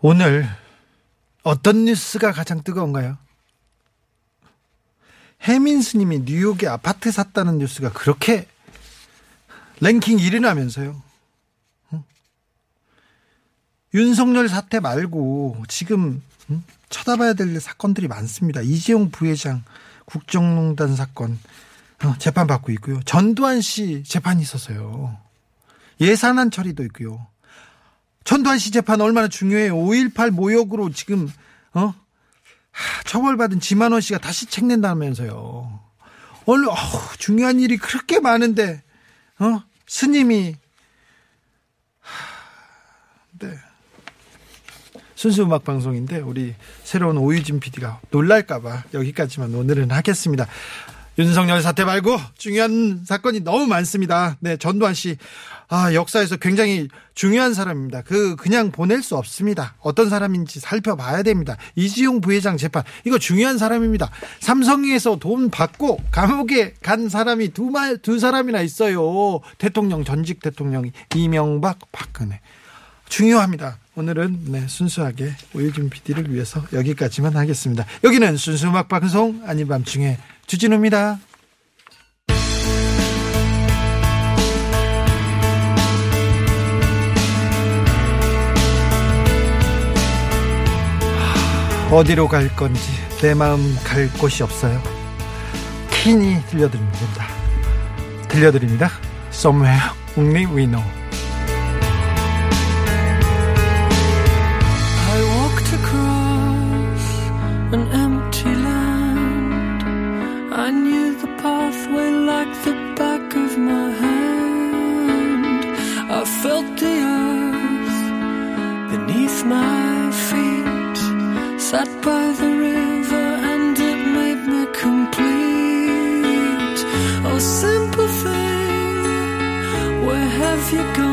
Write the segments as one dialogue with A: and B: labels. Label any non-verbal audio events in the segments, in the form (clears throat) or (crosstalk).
A: 오늘 어떤 뉴스가 가장 뜨거운가요? 해민 스님이 뉴욕에 아파트 샀다는 뉴스가 그렇게 랭킹 1위 나면서요. 응? 윤석열 사태 말고 지금 응? 쳐다봐야 될 사건들이 많습니다. 이재용 부회장 국정농단 사건 어, 재판 받고 있고요. 전두환 씨 재판이 있어서요. 예산안 처리도 있고요. 전두환 씨 재판 얼마나 중요해요. 5.18 모욕으로 지금, 어? 하, 처벌받은 지만원 씨가 다시 책 낸다면서요. 얼른, 어우, 중요한 일이 그렇게 많은데, 어? 스님이, 하, 네. 순수 음악 방송인데, 우리 새로운 오유진 PD가 놀랄까봐 여기까지만 오늘은 하겠습니다. 윤석열 사태 말고 중요한 사건이 너무 많습니다. 네, 전두환 씨. 아, 역사에서 굉장히 중요한 사람입니다. 그, 그냥 보낼 수 없습니다. 어떤 사람인지 살펴봐야 됩니다. 이지용 부회장 재판. 이거 중요한 사람입니다. 삼성에서 돈 받고 감옥에 간 사람이 두 말, 두 사람이나 있어요. 대통령, 전직 대통령이. 이명박, 박근혜. 중요합니다. 오늘은 네, 순수하게 오유진 PD를 위해서 여기까지만 하겠습니다. 여기는 순수 음악 방송 아닌 밤중에 주진우입니다. 어디로 갈 건지 내 마음 갈 곳이 없어요. 킨이 들려드립니다. 들려드립니다. Somewhere Only We Know.
B: Sat by the river and it made me complete. Oh, simple thing, where have you gone?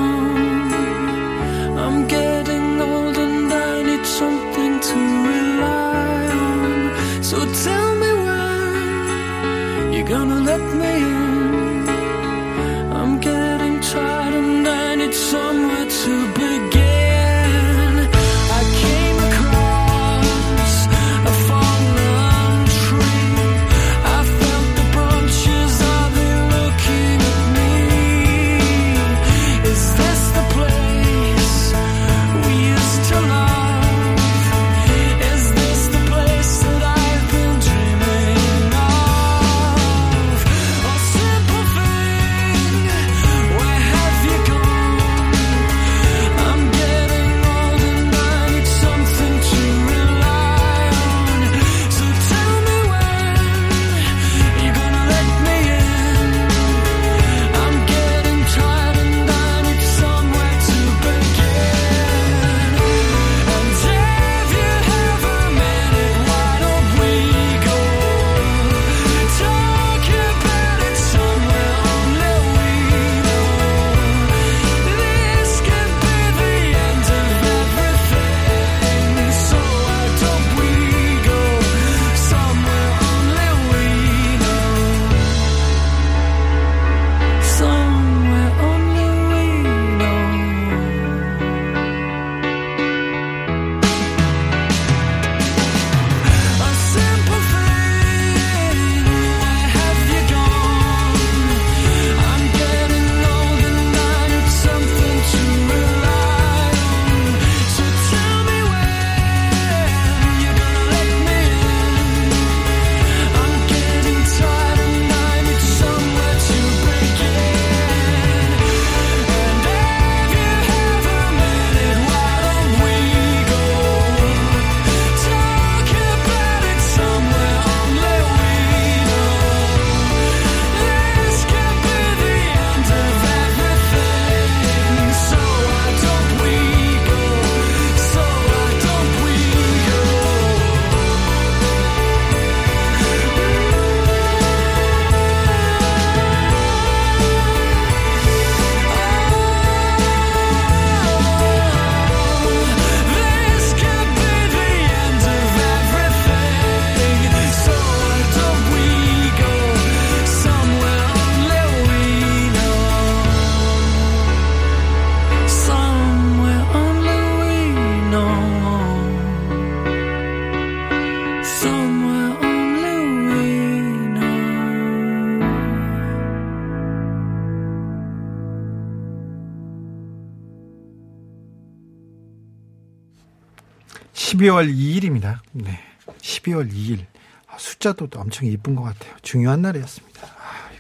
A: 12월 2일입니다. 네. 12월 2일. 아, 숫자도 또 엄청 이쁜 것 같아요. 중요한 날이었습니다. 아유,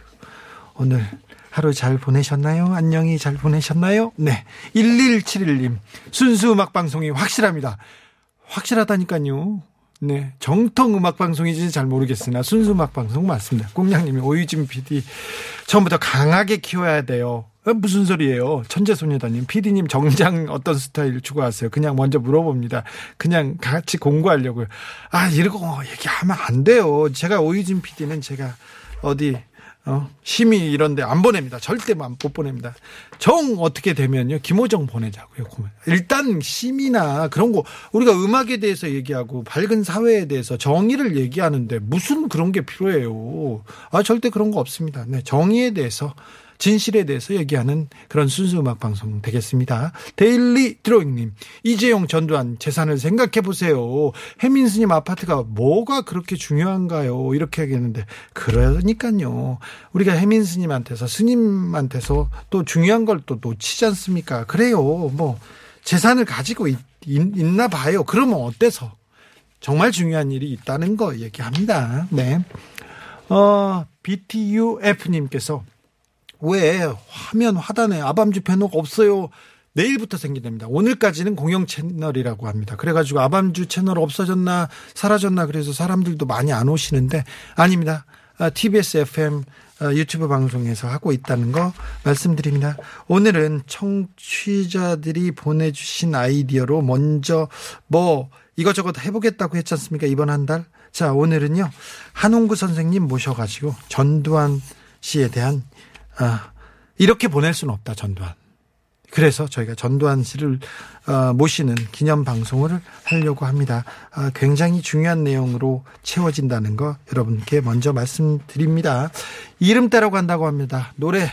A: 오늘 하루 잘 보내셨나요? 안녕히 잘 보내셨나요? 네. 1171님. 순수 음악 방송이 확실합니다. 확실하다니까요. 네. 정통 음악 방송인지 잘 모르겠으나 순수 음악 방송 맞습니다. 꽁냥님이 오유진 PD 처음부터 강하게 키워야 돼요. 어, 무슨 소리예요? 천재소녀단님, PD님 정장 어떤 스타일 추구하세요? 그냥 먼저 물어봅니다. 그냥 같이 공부하려고요. 아, 이러고 얘기하면 안 돼요. 제가 오유진 PD는 제가 어디 어, 심의 이런데 안 보냅니다. 절대 못 보냅니다. 정 어떻게 되면요, 김호정 보내자고요. 일단 심의나 그런 거 우리가 음악에 대해서 얘기하고 밝은 사회에 대해서 정의를 얘기하는데 무슨 그런 게 필요해요. 아 절대 그런 거 없습니다. 네, 정의에 대해서 진실에 대해서 얘기하는 그런 순수 음악 방송 되겠습니다. 데일리 드로잉님, 이재용 전두환 재산을 생각해 보세요. 혜민 스님 아파트가 뭐가 그렇게 중요한가요? 이렇게 하겠는데 그러니까요. 우리가 혜민 스님한테서 스님한테서 또 중요한 걸 또 놓치지 않습니까? 그래요. 뭐 재산을 가지고 있, 있나 봐요. 그러면 어때서? 정말 중요한 일이 있다는 거 얘기합니다. 네. 어, BTUF님께서 왜 화면 하단에 아밤주 패널 없어요? 내일부터 생긴답니다. 오늘까지는 공영 채널이라고 합니다. 그래가지고 아밤주 채널 없어졌나 사라졌나 그래서 사람들도 많이 안 오시는데 아닙니다. TBS FM 유튜브 방송에서 하고 있다는 거 말씀드립니다. 오늘은 청취자들이 보내주신 아이디어로 먼저 뭐 이것저것 해보겠다고 했지 않습니까? 이번 한 달. 자, 오늘은요. 한홍구 선생님 모셔가지고 전두환 씨에 대한 아, 이렇게 보낼 수는 없다, 전두환. 그래서 저희가 전두환 씨를 어, 모시는 기념 방송을 하려고 합니다. 아, 굉장히 중요한 내용으로 채워진다는 거 여러분께 먼저 말씀드립니다. 이름 따라 간다고 합니다. 노래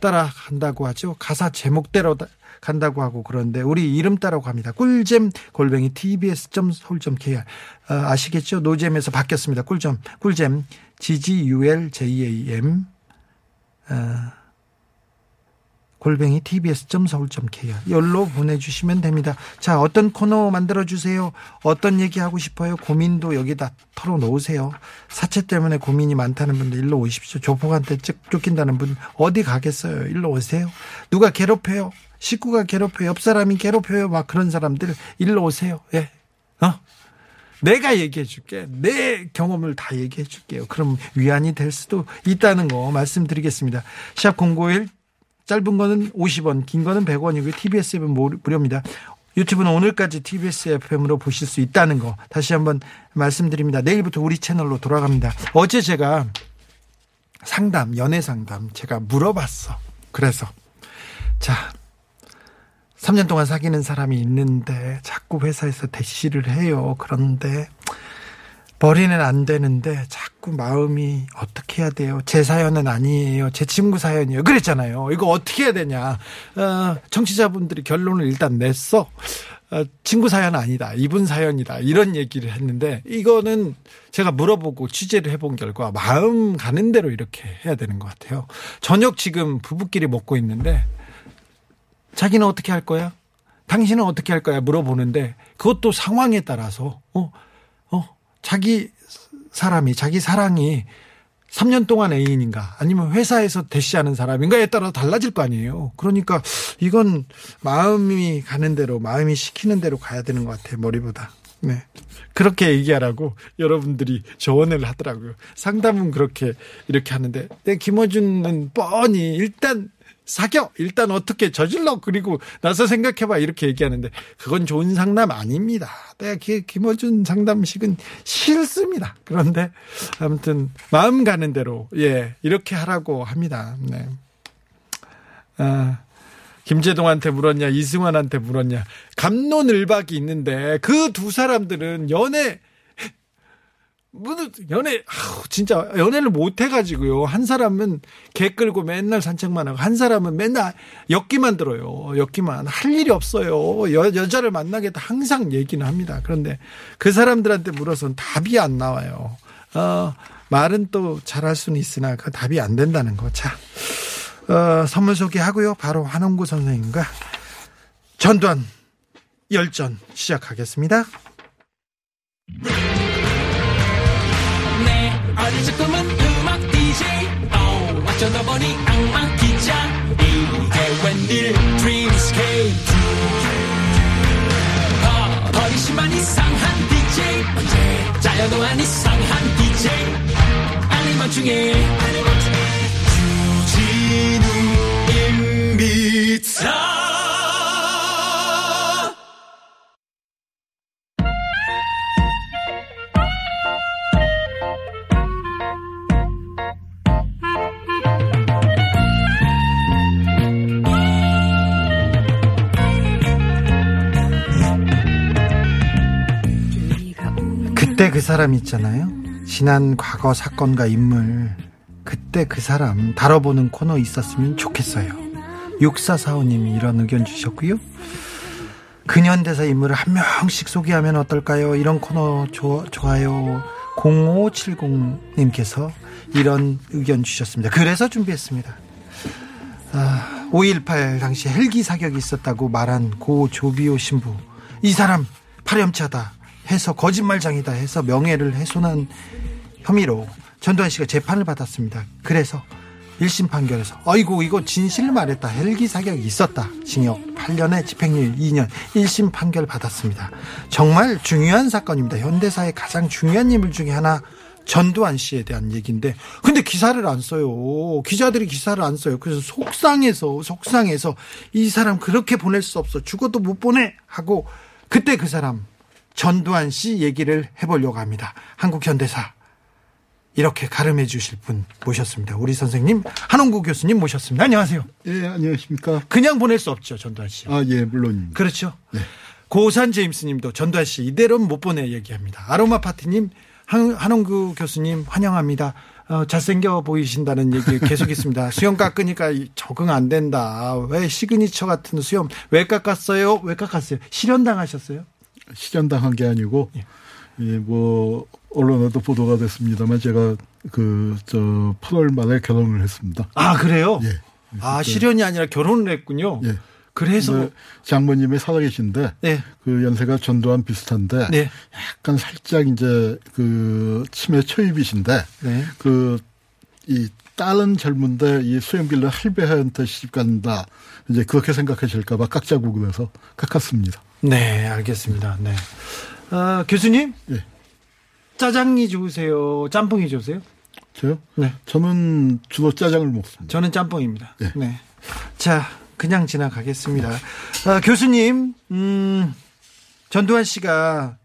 A: 따라 간다고 하죠. 가사 제목대로 간다고 하고 그런데 우리 이름 따라고 합니다. 꿀잼 골뱅이 tbs.서울.kr 아, 아시겠죠? 노잼에서 바뀌었습니다. 꿀잼 꿀잼 gguljam 아, 골뱅이 tbs.서울.kr 열로 보내주시면 됩니다. 자, 어떤 코너 만들어주세요. 어떤 얘기하고 싶어요. 고민도 여기다 털어놓으세요. 사채 때문에 고민이 많다는 분들 일로 오십시오. 조폭한테 쫓긴다는 분 어디 가겠어요. 일로 오세요. 누가 괴롭혀요. 식구가 괴롭혀요. 옆 사람이 괴롭혀요. 막 그런 사람들 일로 오세요. 예. 어? 내가 얘기해 줄게. 내 경험을 다 얘기해 줄게요. 그럼 위안이 될 수도 있다는 거 말씀드리겠습니다. 샵 051 짧은 거는 50원, 긴 거는 100원이고요. TBS 앱은 무료입니다. 유튜브는 오늘까지 TBS FM으로 보실 수 있다는 거 다시 한번 말씀드립니다. 내일부터 우리 채널로 돌아갑니다. 어제 제가 상담, 연애 상담 제가 물어봤어. 그래서 자, 3년 동안 사귀는 사람이 있는데 자꾸 회사에서 대시를 해요. 그런데 버리는 안 되는데 자꾸 마음이 어떻게 해야 돼요? 제 사연은 아니에요. 제 친구 사연이에요. 그랬잖아요. 이거 어떻게 해야 되냐? 어, 청취자분들이 결론을 일단 냈어. 어, 친구 사연 아니다. 이분 사연이다. 이런 얘기를 했는데 이거는 제가 물어보고 취재를 해본 결과 마음 가는 대로 이렇게 해야 되는 것 같아요. 저녁 지금 부부끼리 먹고 있는데 자기는 어떻게 할 거야? 당신은 어떻게 할 거야? 물어보는데 그것도 상황에 따라서 어, 어, 자기 사람이 자기 사랑이 3년 동안 애인인가 아니면 회사에서 대시하는 사람인가에 따라 달라질 거 아니에요. 그러니까 이건 마음이 가는 대로 마음이 시키는 대로 가야 되는 것 같아요. 머리보다. 네. 그렇게 얘기하라고 여러분들이 조언을 하더라고요. 상담은 그렇게 이렇게 하는데 내 네, 김어준은 뻔히 일단 사겨 일단 어떻게 저질러 그리고 나서 생각해봐 이렇게 얘기하는데 그건 좋은 상담 아닙니다. 내가 김어준 상담식은 싫습니다. 그런데 아무튼 마음 가는 대로 예 이렇게 하라고 합니다. 네. 아, 김재동한테 물었냐 이승환한테 물었냐 감론을박이 있는데 그 두 사람들은 연애 뭐 연애 아우, 진짜 연애를 못 해가지고요. 한 사람은 개 끌고 맨날 산책만 하고 한 사람은 맨날 엮기만 들어요. 엮기만 할 일이 없어요. 여, 여자를 만나겠다 항상 얘기는 합니다. 그런데 그 사람들한테 물어서는 답이 안 나와요. 어, 말은 또 잘할 수는 있으나 그 답이 안 된다는 거. 자, 어, 선물 소개하고요. 바로 한홍구 선생님과 전두환 열전 시작하겠습니다.
C: 내 어릴 꿈은 음악 DJ 어, 어쩌다 보니 악마 기자 이게 웬일 어, 버리시만 이상한 DJ 언제 짜여도 안 이상한 DJ 아니면 중에 주진우 임비타
A: 그때 그 사람 있잖아요. 지난 과거 사건과 인물. 그때 그 사람 다뤄보는 코너 있었으면 좋겠어요. 6445님이 이런 의견 주셨고요. 근현대사 인물을 한 명씩 소개하면 어떨까요? 이런 코너 좋, 좋아요. 0570님께서 이런 의견 주셨습니다. 그래서 준비했습니다. 아, 5.18 당시 헬기 사격이 있었다고 말한 고 조비오 신부. 이 사람 파렴치하다 해서 거짓말장이다 해서 명예를 훼손한 혐의로 전두환 씨가 재판을 받았습니다. 그래서 1심 판결에서 어이구 이거 진실을 말했다. 헬기 사격이 있었다. 징역 8년에 집행유예 2년 1심 판결 받았습니다. 정말 중요한 사건입니다. 현대사의 가장 중요한 인물 중에 하나 전두환 씨에 대한 얘기인데 근데 기사를 안 써요. 기자들이 기사를 안 써요. 그래서 속상해서 속상해서 이 사람 그렇게 보낼 수 없어. 죽어도 못 보내 하고 그때 그 사람 전두환 씨 얘기를 해보려고 합니다. 한국 현대사 이렇게 가름해 주실 분 모셨습니다. 우리 선생님 한홍구 교수님 모셨습니다. 안녕하세요.
D: 예, 안녕하십니까.
A: 그냥 보낼 수 없죠 전두환 씨.
D: 아, 예, 물론입니다.
A: 그렇죠. 고산 제임스님도 전두환 씨 이대로는 못 보내 얘기합니다. 아로마 파티님 한, 한홍구 교수님 환영합니다. 어, 잘생겨 보이신다는 얘기 계속 있습니다. (laughs) 수염 깎으니까 이- 적응 안 된다. 왜 시그니처 같은 수염 왜 깎았어요? 왜 깎았어요? 실연당하셨어요?
D: 실현당한 게 아니고, 예, 뭐, 언론에도 보도가 됐습니다만 제가 그, 저, 8월 말에 결혼을 했습니다.
A: 아 그래요?
D: 예.
A: 아 실현이 아니라 결혼을 했군요.
D: 예.
A: 그래서
D: 장모님이 살아계신데,
A: 네.
D: 그 연세가 전두환 비슷한데,
A: 네.
D: 약간 살짝 이제 그 치매 초입이신데,
A: 네.
D: 그, 이 딸은 젊은데 이 수염길래 할배한테 시집 간다. 이제 그렇게 생각하실까봐 깎자고 그래서 깎았습니다.
A: 네, 알겠습니다. 네. 아, 교수님?
D: 예.
A: 짜장이 좋으세요? 짬뽕이 좋으세요?
D: 저요?
A: 네.
D: 저는 주로 짜장을 먹습니다.
A: 저는 짬뽕입니다.
D: 예.
A: 네. 자, 그냥 지나가겠습니다. 아, 교수님, 음, 전두환 씨가,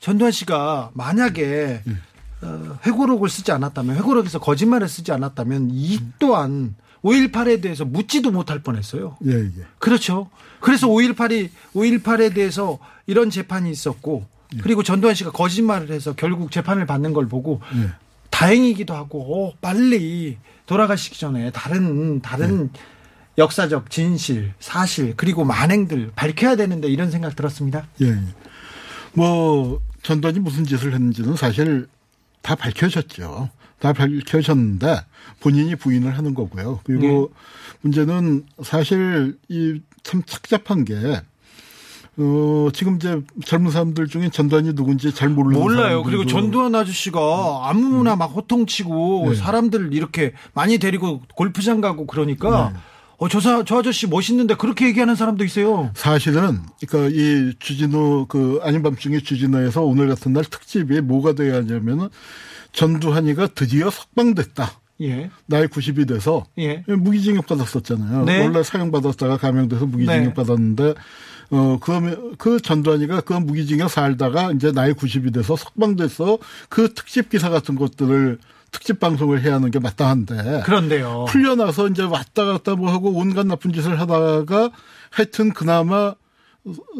A: 전두환 씨가 만약에
D: 예.
A: 어, 회고록을 쓰지 않았다면, 회고록에서 거짓말을 쓰지 않았다면, 이 또한 5.18에 대해서 묻지도 못할 뻔했어요.
D: 예, 예.
A: 그렇죠. 그래서 5.18이 5.18에 대해서 이런 재판이 있었고 그리고 전두환 씨가 거짓말을 해서 결국 재판을 받는 걸 보고
D: 예.
A: 다행이기도 하고 어, 빨리 돌아가시기 전에 다른 다른 역사적 진실, 사실 그리고 만행들 밝혀야 되는데 이런 생각 들었습니다.
D: 예. 예. 뭐 전두환이 무슨 짓을 했는지는 사실 다 밝혀졌죠. 다 밝혀졌는데 본인이 부인을 하는 거고요. 그리고 문제는 사실 이 참 착잡한 게 어, 지금 이제 젊은 사람들 중에 전두환이 누군지 잘 모르는
A: 몰라요. 그리고 전두환 아저씨가 아무나 막 호통치고
D: 네.
A: 사람들 이렇게 많이 데리고 골프장 가고 그러니까
D: 네.
A: 어, 저, 사, 저 아저씨 멋있는데 그렇게 얘기하는 사람도 있어요.
D: 사실은 그러니까 이 주진우 그 아닌 밤중에 주진우에서 오늘 같은 날 특집이 뭐가 돼야 하냐면은 전두환이가 드디어 석방됐다.
A: 예.
D: 나이 90이 돼서
A: 예.
D: 무기징역 받았었잖아요.
A: 네.
D: 원래 사형 받았다가 감형돼서 무기징역
A: 네.
D: 받았는데 어 그러면 그 전두환이가 그 무기징역 살다가 이제 나이 90이 돼서 석방돼서 그 특집 기사 같은 것들을 특집 방송을 해야 하는 게 마땅한데
A: 그런데요.
D: 풀려나서 이제 왔다 갔다 뭐 하고 온갖 나쁜 짓을 하다가 하여튼 그나마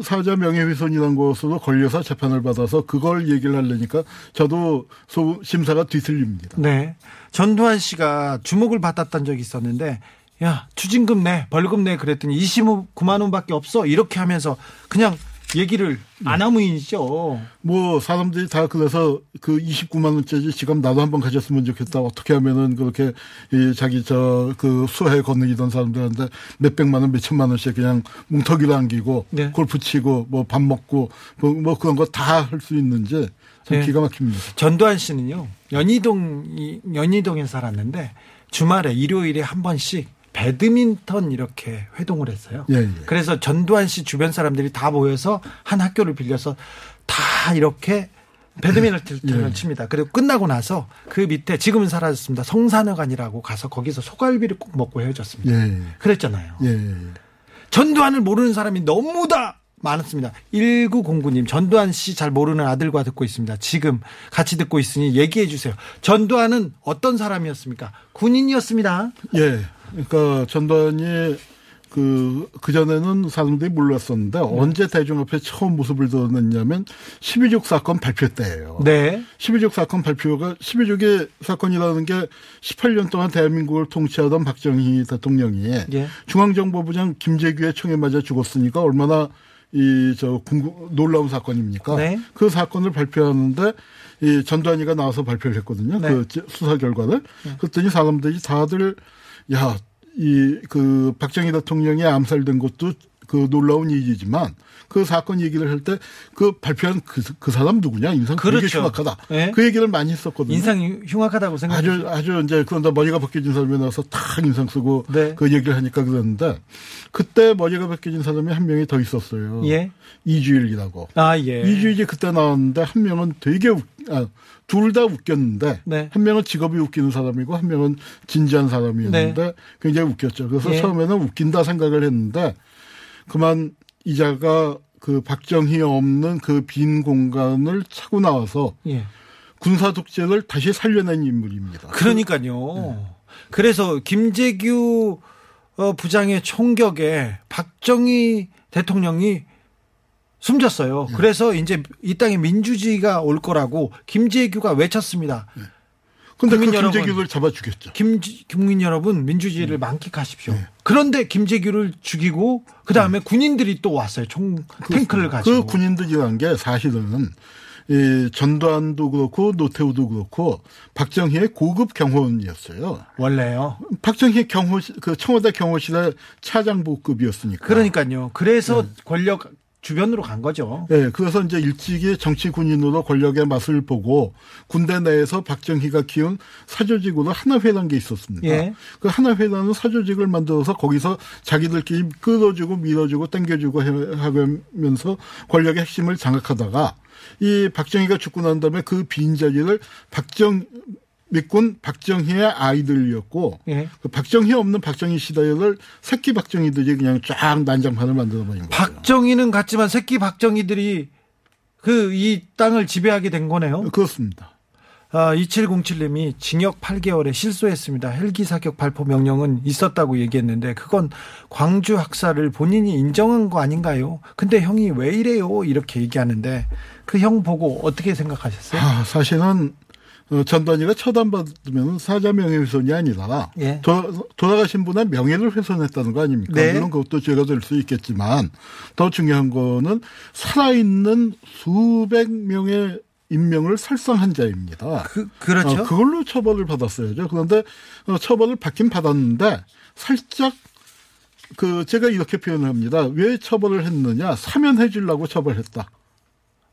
D: 사자 명예훼손이라는 것으로 걸려서 재판을 받아서 그걸 얘기를 하려니까 저도 소, 심사가 뒤틀립니다.
A: 네. 전두환 씨가 주목을 받았던 적이 있었는데, 야, 추징금 내, 벌금 내 그랬더니 29만 원밖에 없어. 이렇게 하면서 그냥 얘기를 안 하면이죠.
D: 뭐 사람들이 다 그래서 그 29만 원짜리 지갑 나도 한번 가졌으면 좋겠다. 어떻게 하면은 그렇게 이 자기 저 그 수해 건너기던 사람들한테 몇 백만 원, 몇 천만 원씩 그냥 뭉터기로 안기고
A: 네.
D: 골프 치고 뭐 밥 먹고 뭐, 뭐 그런 거 다 할 수 있는지 참
A: 네.
D: 기가 막힙니다.
A: 전두환 씨는요 연희동 연희동에 살았는데 주말에 일요일에 한 번씩 배드민턴 이렇게 회동을 했어요.
D: 예, 예.
A: 그래서 전두환 씨 주변 사람들이 다 모여서 한 학교를 빌려서 다 이렇게 배드민턴을
D: 예.
A: 칩니다. 그리고 끝나고 나서 그 밑에 지금은 사라졌습니다. 성산회관이라고 가서 거기서 소갈비를 꼭 먹고 헤어졌습니다.
D: 예,
A: 그랬잖아요.
D: 예, 예.
A: 전두환을 모르는 사람이 너무 다 많았습니다. 1909님, 전두환 씨 잘 모르는 아들과 듣고 있습니다. 지금 같이 듣고 있으니 얘기해 주세요. 전두환은 어떤 사람이었습니까? 군인이었습니다.
D: 예. 그러니까 전두환이 그, 그전에는 사람들이 몰랐었는데 언제 대중 앞에 처음 모습을 드러냈냐면 12.6 사건 발표 때예요.
A: 네.
D: 12.6 사건 발표가 12.6의 사건이라는 게 18년 동안 대한민국을 통치하던 박정희 대통령이
A: 예.
D: 중앙정보부장 김재규의 총에 맞아 죽었으니까 얼마나 이저 놀라운 사건입니까?
A: 네.
D: 그 사건을 발표하는데 이 전두환이가 나와서 발표를 했거든요.
A: 네.
D: 그 수사 결과를. 그랬더니 사람들이 다들 야, 이 그 박정희 대통령이 암살된 것도 그 놀라운 일이지만 그 사건 얘기를 할 때 그 발표한 그, 그 사람 누구냐 인상 되게
A: 그렇죠.
D: 흉악하다.
A: 네.
D: 그 얘기를 많이 했었거든요.
A: 인상이 흉악하다고 생각해요.
D: 아주 아주 이제 그런데 머리가 벗겨진 사람이 나와서 탁 인상 쓰고
A: 네.
D: 그 얘기를 하니까 그랬는데 그때 머리가 벗겨진 사람이 한 명이 더 있었어요.
A: 예.
D: 이주일이라고.
A: 아, 예.
D: 이주일이 그때 나왔는데 한 명은 되게 아, 둘 다 웃겼는데
A: 네.
D: 한 명은 직업이 웃기는 사람이고 한 명은 진지한 사람이었는데 굉장히 웃겼죠. 그래서
A: 예.
D: 처음에는 웃긴다 생각을 했는데 그만 이자가 그 박정희 없는 그 빈 공간을 차고 나와서
A: 예.
D: 군사 독재를 다시 살려낸 인물입니다.
A: 그러니까요. 그래서 김재규 어, 부장의 총격에 박정희 대통령이 숨졌어요. 그래서 이제 이 땅에 민주주의가 올 거라고 김재규가 외쳤습니다.
D: 근데 그
A: 국민 여러분.
D: 김재규를 잡아 죽였죠.
A: 김, 국민 여러분 민주주의를 만끽하십시오. 그런데 김재규를 죽이고 그 다음에 군인들이 또 왔어요. 총 탱크를 가지고.
D: 그 군인들이란 게 사실은 이 전두환도 그렇고 노태우도 그렇고 박정희의 고급 경호원이었어요.
A: 원래요.
D: 박정희 경호실 그 청와대 경호실의 차장보급이었으니까.
A: 그러니까요. 그래서 권력 주변으로 간 거죠.
D: 예, 그래서 이제 일찍이 정치 군인으로 권력의 맛을 보고 군대 내에서 박정희가 키운 사조직으로 하나회라는 게 있었습니다.
A: 예.
D: 그 하나회라는 사조직을 만들어서 거기서 자기들끼리 끌어주고 밀어주고 당겨주고 해- 하면서 권력의 핵심을 장악하다가 이 박정희가 죽고 난 다음에 그 빈자리를 박정 밑군 박정희의 아이들이었고
A: 예.
D: 그 박정희 없는 박정희 시대를 새끼 박정희들이 그냥 쫙 난장판을 만들어 버린 거예요.
A: 박정희는 갔지만 새끼 박정희들이 그 이 땅을 지배하게 된 거네요.
D: 그렇습니다.
A: 아, 2707님이 징역 8개월에 실소했습니다. 헬기 사격 발포 명령은 있었다고 얘기했는데 그건 광주 학살을 본인이 인정한 거 아닌가요? 근데 형이 왜 이래요? 이렇게 얘기하는데 그 형 보고 어떻게 생각하셨어요?
D: 아, 사실은 어, 전단위가 처단받으면 사자 명예훼손이 아니라
A: 예.
D: 도, 돌아 가신 분의 명예를 훼손했다는 거 아닙니까?
A: 네.
D: 물론 그것도 죄가 될 수 있겠지만 더 중요한 거는 살아있는 수백 명의 인명을 살상한 자입니다.
A: 그, 그렇죠.
D: 어, 그걸로 처벌을 받았어야죠. 그런데 어, 처벌을 받긴 받았는데 살짝 그 제가 이렇게 표현을 합니다. 왜 처벌을 했느냐? 사면해 주려고 처벌했다.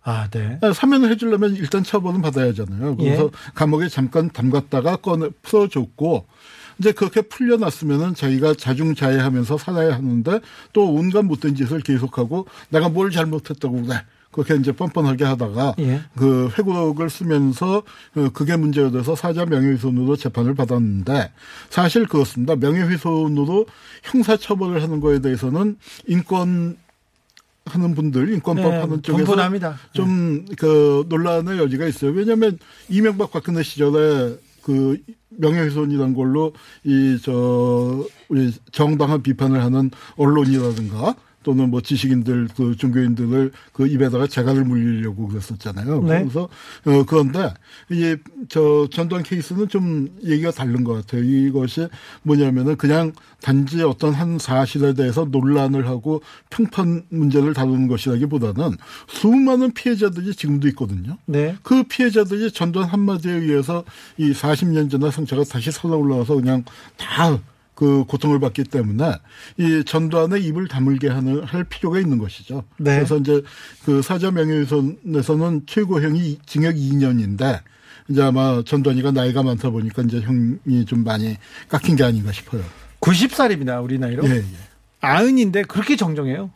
A: 아, 네.
D: 아, 사면을 해주려면 일단 처벌은 받아야 하잖아요. 그래서
A: 예.
D: 감옥에 잠깐 담갔다가 꺼내 풀어줬고 이제 그렇게 풀려났으면은 자기가 자중자애하면서 살아야 하는데 또 온갖 못된 짓을 계속하고 내가 뭘 잘못했다고 그래. 그렇게 이제 뻔뻔하게 하다가
A: 예.
D: 그 회고록을 쓰면서 어, 그게 문제가 돼서 사자 명예훼손으로 재판을 받았는데 사실 그렇습니다. 명예훼손으로 형사처벌을 하는 거에 대해서는 인권 하는 분들 인권법
A: 네,
D: 하는 쪽에서
A: 분분합니다.
D: 좀그 논란의 여지가 있어요. 왜냐하면 이명박 박근혜 시절에 그 명예훼손이란 걸로 이 저 우리 정당한 비판을 하는 언론이라든가 또는 뭐 지식인들 그 종교인들을 그 입에다가 재갈을 물리려고 그랬었잖아요.
A: 네.
D: 그래서 어 그런데 이제 저 전두환 케이스는 좀 얘기가 다른 것 같아요. 이것이 뭐냐면은 그냥 단지 어떤 한 사실에 대해서 논란을 하고 평판 문제를 다루는 것이라기보다는 수많은 피해자들이 지금도 있거든요.
A: 네.
D: 그 피해자들이 전두환 한마디에 의해서 이 40년 전의 상처가 다시 살아 올라와서 그냥 다 그 고통을 받기 때문에 이 전두환의 입을 다물게 하는 할 필요가 있는 것이죠.
A: 네.
D: 그래서 이제 그 사자 명예훼손에서는 최고형이 징역 2년인데 이제 아마 전두환이가 나이가 많다 보니까 이제 형이 좀 많이 깎인 게 아닌가 싶어요.
A: 90살입니다. 우리 나이로.
D: 예, 예.
A: 아흔인데 그렇게 정정해요.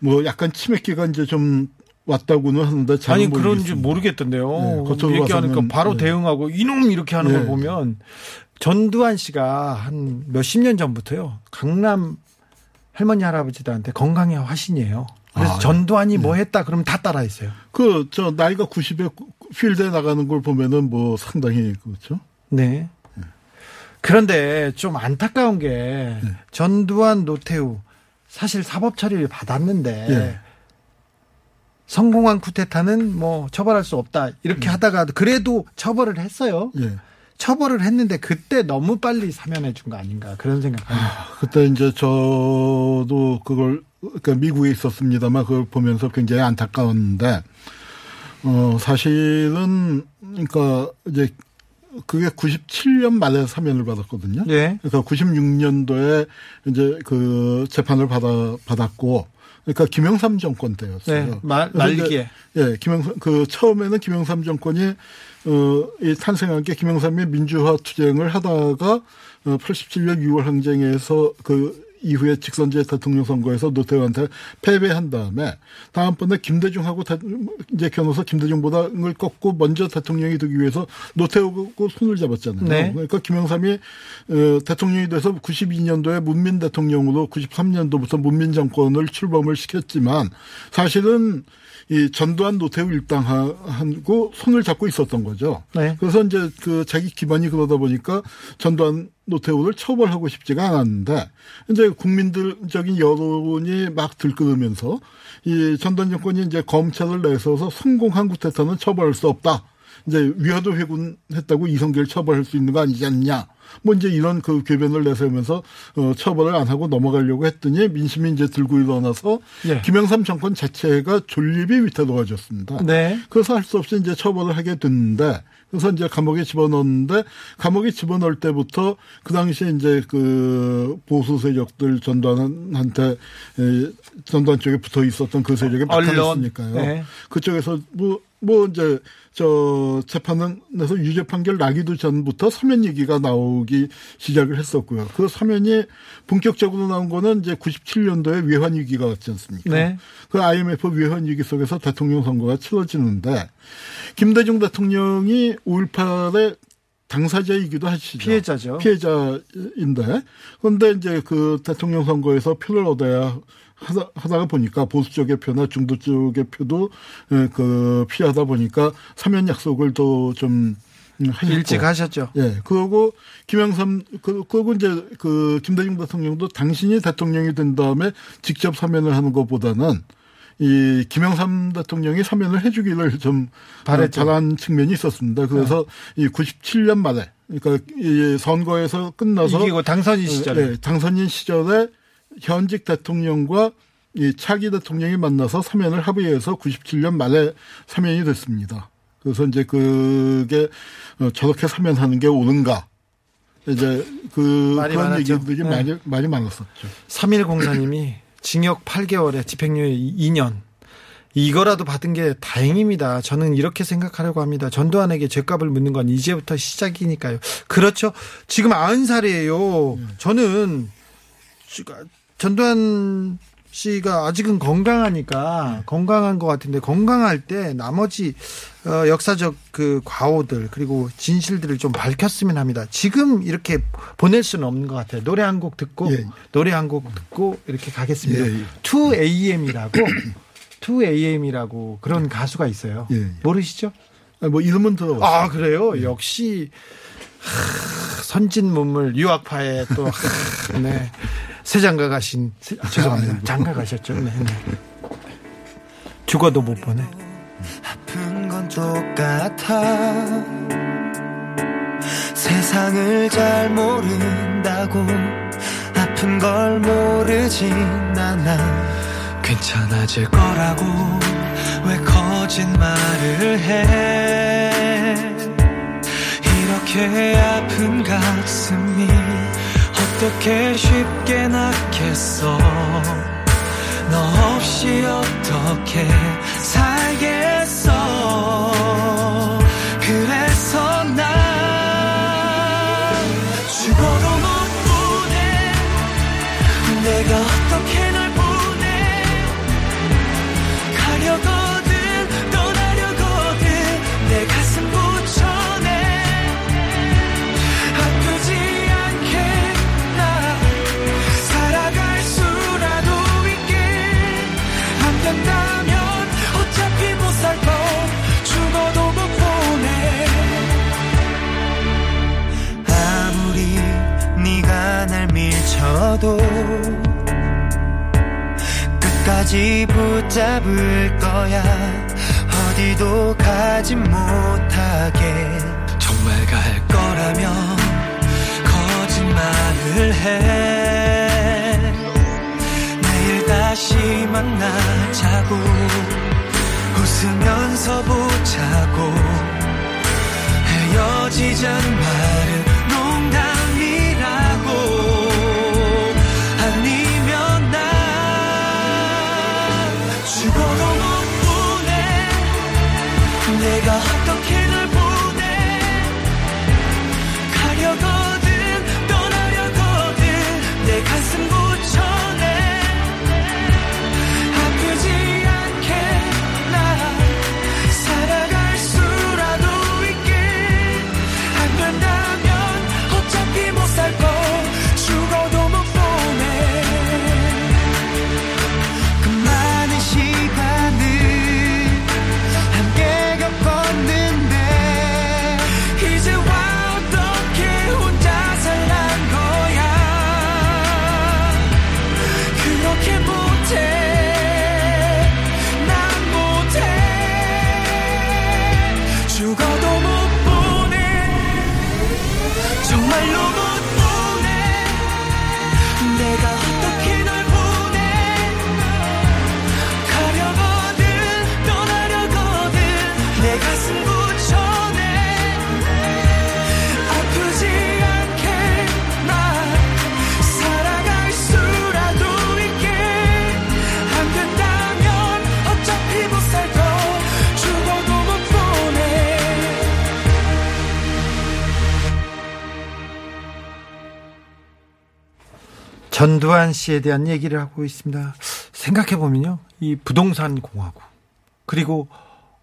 D: 뭐 약간 치맥기가 이제 좀 왔다고는 하는데 잘
A: 아니 그런지 모르겠던데요.
D: 네, 겉으로
A: 얘기하니까
D: 봐서는,
A: 바로
D: 네.
A: 대응하고 이놈 이렇게 하는 걸
D: 네.
A: 보면 전두환 씨가 한 몇십 년 전부터요. 강남 할머니 할아버지들한테 건강의 화신이에요. 그래서
D: 아,
A: 전두환이 뭐 했다 그러면 다 따라했어요.
D: 그 저 나이가 90에 필드에 나가는 걸 보면은 뭐 상당히 그렇죠.
A: 네. 그런데 좀 안타까운 게 전두환 노태우 사실 사법 처리를 받았는데
D: 예.
A: 성공한 쿠데타는 뭐 처벌할 수 없다 이렇게 하다가 그래도 처벌을 했어요.
D: 예.
A: 처벌을 했는데 그때 너무 빨리 사면해 준 거 아닌가 그런 생각합니다.
D: 그때 이제 저도 그걸 그러니까 미국에 있었습니다만 그걸 보면서 굉장히 안타까웠는데 어 사실은 그러니까 이제 그게 97년 말에 사면을 받았거든요.
A: 네.
D: 그러니까 96년도에 이제 그 재판을 받아 받았고 그러니까 김영삼 정권 때였어요.
A: 네, 말- 말기에.
D: 예, 김영삼 그 처음에는 김영삼 정권이 어이 탄생한 게 김영삼이 민주화 투쟁을 하다가 어 87년 6월 항쟁에서 그 이후에 직선제 대통령 선거에서 노태우한테 패배한 다음에 다음번에 김대중하고 대- 이제 겨눠서 김대중보다를 꺾고 먼저 대통령이 되기 위해서 노태우하고 손을 잡았잖아요.
A: 네.
D: 그러니까 김영삼이 어, 대통령이 돼서 92년도에 문민 대통령으로 93년도부터 문민 정권을 출범을 시켰지만 사실은 이 전두환 노태우 일당하고 손을 잡고 있었던 거죠.
A: 네.
D: 그래서 이제 그 자기 기반이 그러다 보니까 전두환 노태우를 처벌하고 싶지가 않았는데 이제 국민들적인 여론이 막 들끓으면서 이 전두환 정권이 이제 검찰을 내서서 성공한 쿠데타는 처벌할 수 없다. 이제 위화도 회군했다고 이성계를 처벌할 수 있는 거 아니지 않냐. 뭐 이제 이런 그 궤변을 내세우면서 어 처벌을 안 하고 넘어가려고 했더니 민심이 이제 들고 일어나서
A: 예.
D: 김영삼 정권 자체가 존립이 위태로워졌습니다.
A: 네.
D: 그래서 할 수 없이 이제 처벌을 하게 됐는데 그래서 이제 감옥에 집어넣었는데 감옥에 집어넣을 때부터 그 당시에 이제 그 보수 세력들 에, 전두환 쪽에 붙어 있었던 그 세력이
A: 언론.
D: 막판했으니까요.
A: 네.
D: 그쪽에서 뭐, 뭐 이제 저 재판에서 유죄 판결 나기도 전부터 사면 얘기가 나오기 시작을 했었고요. 그 사면이 본격적으로 나온 거는 이제 97년도에 외환 위기가 왔지 않습니까?
A: 네.
D: 그 IMF 외환 위기 속에서 대통령 선거가 치러지는데 김대중 대통령이 5.18의 당사자이기도 하시죠.
A: 피해자죠.
D: 피해자인데 그런데 이제 그 대통령 선거에서 표를 얻어야 하다, 하다가 보니까 보수 쪽의 표나 중도 쪽의 표도 예, 그 피하다 보니까 사면 약속을 또좀 하셨고.
A: 일찍 하셨죠.
D: 예, 그러고 김영삼 그 그리고 이제 그 김대중 대통령도 당신이 대통령이 된 다음에 직접 사면을 하는 것보다는 이 김영삼 대통령이 사면을 해주기를 좀
A: 바랬죠.
D: 바란 측면이 있었습니다. 그래서 이 97년 말에 그러니까 이 선거에서 끝나서
A: 이기고 당선인 시절에
D: 예, 당선인 시절에 현직 대통령과 이 차기 대통령이 만나서 사면을 합의해서 97년 말에 사면이 됐습니다. 그래서 이제 그게 어, 저렇게 사면하는 게 옳은가? 이제 그 그런
A: 많았죠.
D: 얘기들이
A: 네.
D: 많이 많이 많았었죠.
A: 3일 공사님이 징역 8개월에 집행유예 2년. 이거라도 받은 게 다행입니다. 저는 이렇게 생각하려고 합니다. 전두환에게 죄값을 묻는 건 이제부터 시작이니까요. 그렇죠. 지금 90살이에요. 저는 전두환 씨가 아직은 건강하니까 건강한 것 같은데 건강할 때 나머지 어, 역사적 그 과오들 그리고 진실들을 좀 밝혔으면 합니다. 지금 이렇게 보낼 수는 없는 것 같아요. 노래 한 곡 듣고
D: 예.
A: 노래 한 곡 듣고 이렇게 가겠습니다.
D: 예, 예.
A: 2AM이라고 2AM이라고 (coughs) 그런 가수가 있어요.
D: 예, 예.
A: 모르시죠?
D: 아니, 뭐 이름은 들어봤어요.
A: 아 그래요? 역시 하, 선진 문물 유학파의 또 하, 네. 새 장가 가신 새- 아, 죄송합니다. 장가 가셨죠. 네, 네. 죽어도 못 보내.
E: 아픈 건 똑같아 세상을 잘 모른다고 아픈 걸 모르진 않아 괜찮아질 거라고 왜 거짓말을 해 이렇게 아픈 가슴이 어떻게 쉽게 낫겠어? 너 없이 어떻게 살 밀쳐도 끝까지 붙잡을 거야. 어디도 가지 못하게. 정말 갈 거라면 거짓말을 해. 내일 다시 만나자고. 웃으면서 보자고 헤어지자는 말은
A: 전두환 씨에 대한 얘기를 하고 있습니다. 생각해 보면요, 이 부동산 공화국 그리고